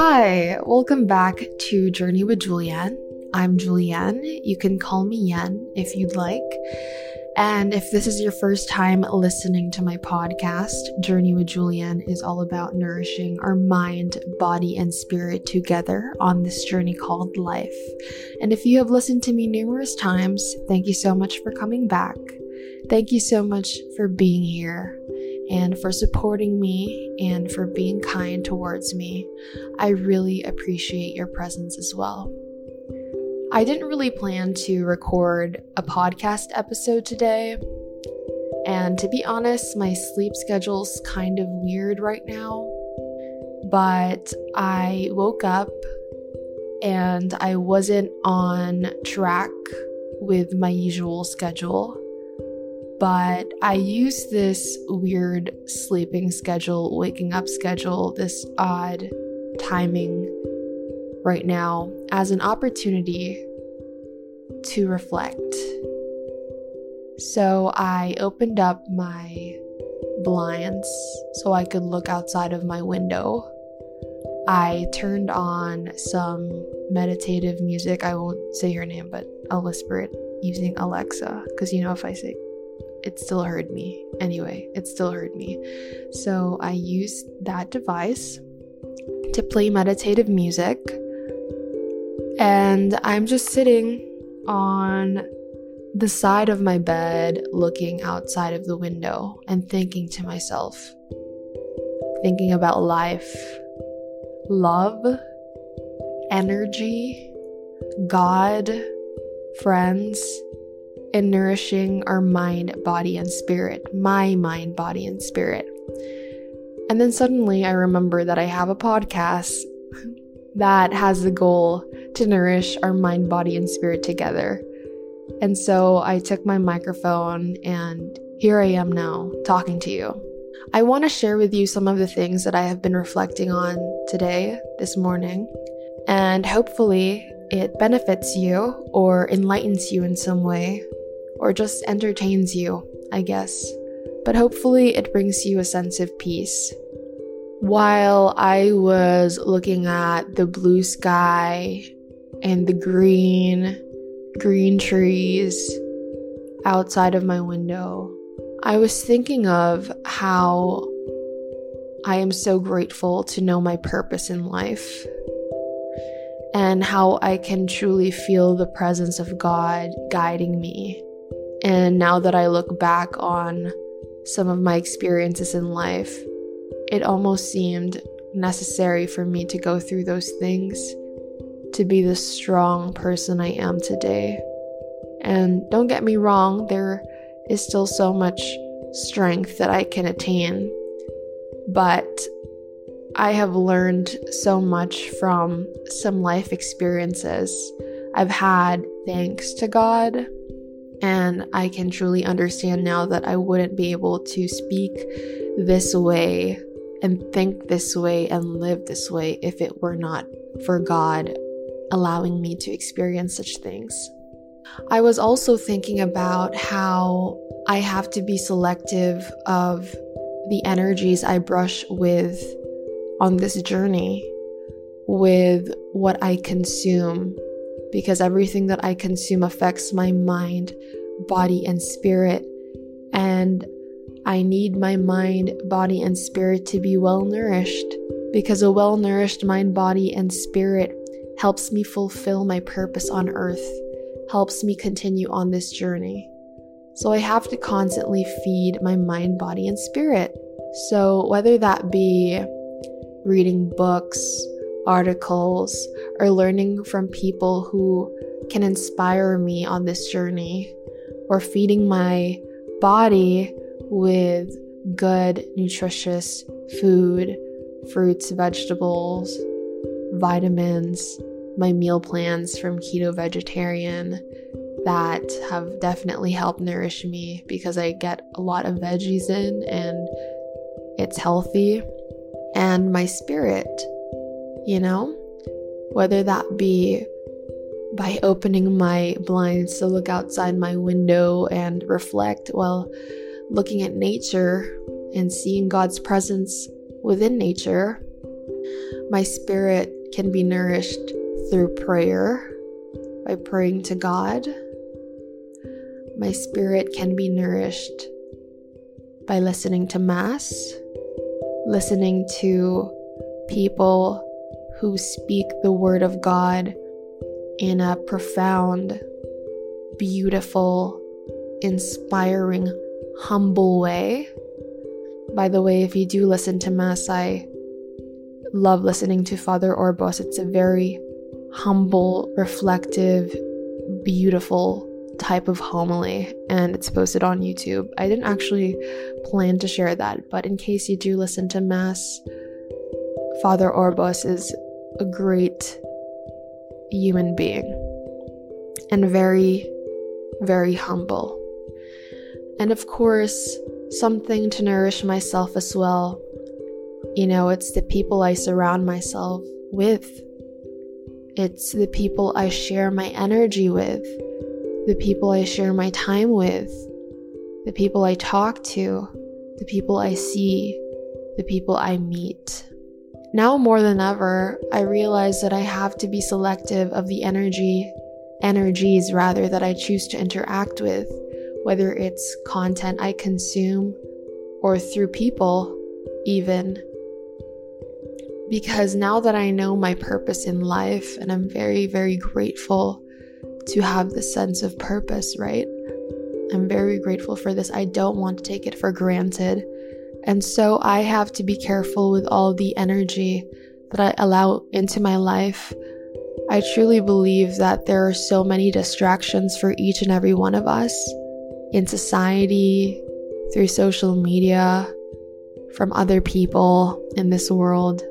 Hi, welcome back to Journey with Julianne. I'm Julianne. You can call me Yen if you'd like. And if this is your first time listening to my podcast, Journey with Julianne is all about nourishing our mind, body, and spirit together on this journey called life. And if you have listened to me numerous times, thank you so much for coming back. Thank you so much for being here and for supporting me and for being kind towards me. I really appreciate your presence as well. I didn't really plan to record a podcast episode today. And to be honest, my sleep schedule's kind of weird right now. But I woke up and I wasn't on track with my usual schedule but I use this weird sleeping schedule, waking up schedule, this odd timing right now as an opportunity to reflect. So I opened up my blinds so I could look outside of my window. I turned on some meditative music. I won't say her name, but I'll whisper it using Alexa because you know if I say it still heard me. Anyway, it still heard me. So I used that device to play meditative music. And I'm just sitting on the side of my bed, looking outside of the window and thinking to myself, thinking about life, love, energy, God, friends in nourishing our mind, body, and spirit. My mind, body, and spirit. And then suddenly I remember that I have a podcast that has the goal to nourish our mind, body, and spirit together. And so I took my microphone and here I am now talking to you. I want to share with you some of the things that I have been reflecting on today, this morning, and hopefully it benefits you or enlightens you in some way or just entertains you, I guess. But hopefully, it brings you a sense of peace. While I was looking at the blue sky and the green, green trees outside of my window, I was thinking of how I am so grateful to know my purpose in life and how I can truly feel the presence of God guiding me and now that I look back on some of my experiences in life, it almost seemed necessary for me to go through those things to be the strong person I am today. And don't get me wrong, there is still so much strength that I can attain, but I have learned so much from some life experiences I've had thanks to God and I can truly understand now that I wouldn't be able to speak this way and think this way and live this way if it were not for God allowing me to experience such things. I was also thinking about how I have to be selective of the energies I brush with on this journey, with what I consume because everything that I consume affects my mind, body, and spirit. And I need my mind, body, and spirit to be well nourished because a well nourished mind, body, and spirit helps me fulfill my purpose on earth, helps me continue on this journey. So I have to constantly feed my mind, body, and spirit. So whether that be reading books, articles, or learning from people who can inspire me on this journey, or feeding my body with good, nutritious food, fruits, vegetables, vitamins, my meal plans from keto vegetarian that have definitely helped nourish me because I get a lot of veggies in and it's healthy. And my spirit, you know, whether that be by opening my blinds to look outside my window and reflect while looking at nature and seeing God's presence within nature, my spirit can be nourished through prayer by praying to God. My spirit can be nourished by listening to Mass, listening to people who speak the Word of God in a profound, beautiful, inspiring, humble way. By the way, if you do listen to Mass, I love listening to Father Orbos. It's a very humble, reflective, beautiful type of homily, and it's posted on YouTube. I didn't actually plan to share that, but in case you do listen to Mass, Father Orbos is a great human being and very, very humble. And of course, something to nourish myself as well. You know, it's the people I surround myself with, it's the people I share my energy with, the people I share my time with, the people I talk to, the people I see, the people I meet. Now more than ever, I realize that I have to be selective of the energy, energies rather, that I choose to interact with, whether it's content I consume or through people, even. Because now that I know my purpose in life, and I'm very, very grateful to have the sense of purpose, right? I'm very grateful for this. I don't want to take it for granted. And so I have to be careful with all the energy that I allow into my life. I truly believe that there are so many distractions for each and every one of us in society, through social media, from other people in this world.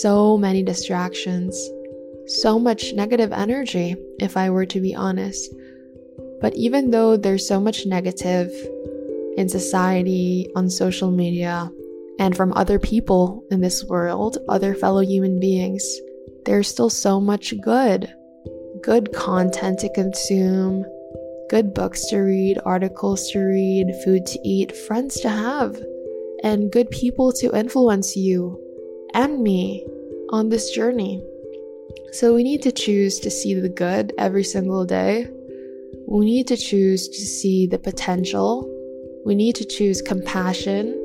So many distractions, so much negative energy, if I were to be honest. But even though there's so much negative, in society, on social media, and from other people in this world, other fellow human beings, there's still so much good. Good content to consume, good books to read, articles to read, food to eat, friends to have, and good people to influence you and me on this journey. So we need to choose to see the good every single day. We need to choose to see the potential we need to choose compassion,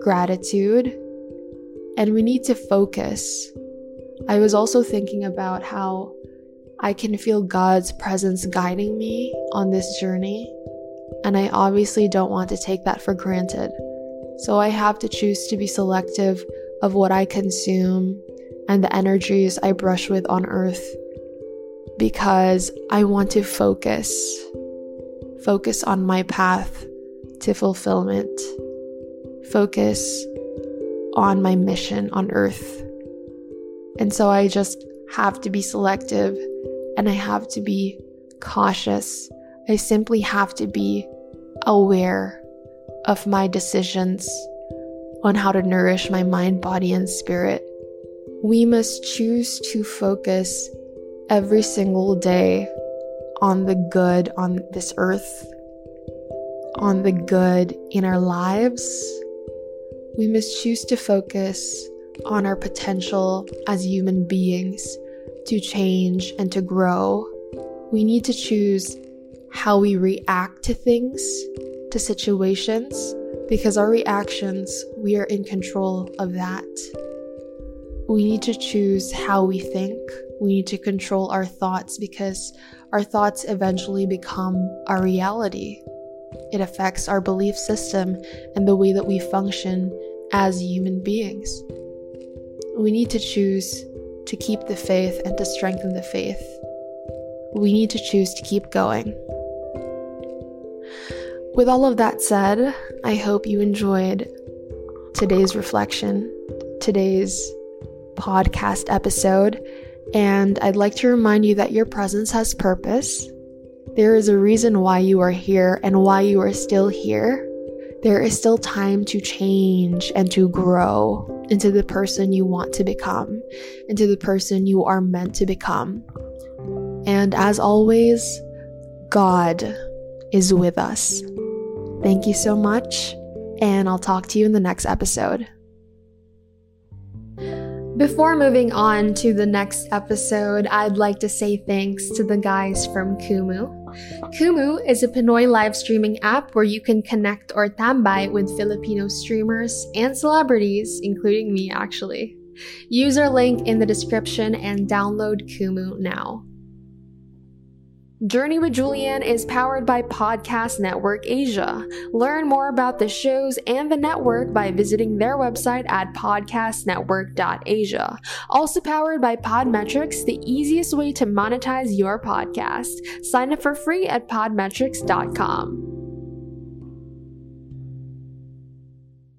gratitude, and we need to focus. I was also thinking about how I can feel God's presence guiding me on this journey, and I obviously don't want to take that for granted. So I have to choose to be selective of what I consume and the energies I brush with on earth because I want to focus. Focus on my path to fulfillment, focus on my mission on earth. And so I just have to be selective and I have to be cautious. I simply have to be aware of my decisions on how to nourish my mind, body, and spirit. We must choose to focus every single day on the good on this earth on the good in our lives, we must choose to focus on our potential as human beings to change and to grow. We need to choose how we react to things, to situations, because our reactions, we are in control of that. We need to choose how we think. We need to control our thoughts because our thoughts eventually become our reality. It affects our belief system and the way that we function as human beings. We need to choose to keep the faith and to strengthen the faith. We need to choose to keep going. With all of that said, I hope you enjoyed today's reflection, today's podcast episode, and I'd like to remind you that your presence has purpose. There is a reason why you are here and why you are still here. There is still time to change and to grow into the person you want to become, into the person you are meant to become. And as always, God is with us. Thank you so much, and I'll talk to you in the next episode. Before moving on to the next episode, I'd like to say thanks to the guys from Kumu. Kumu is a Pinoy live streaming app where you can connect or tambay with Filipino streamers and celebrities, including me actually. Use our link in the description and download Kumu now. Journey with Julianne is powered by Podcast Network Asia. Learn more about the shows and the network by visiting their website at podcastnetwork.asia. Also powered by Podmetrics, the easiest way to monetize your podcast. Sign up for free at podmetrics.com.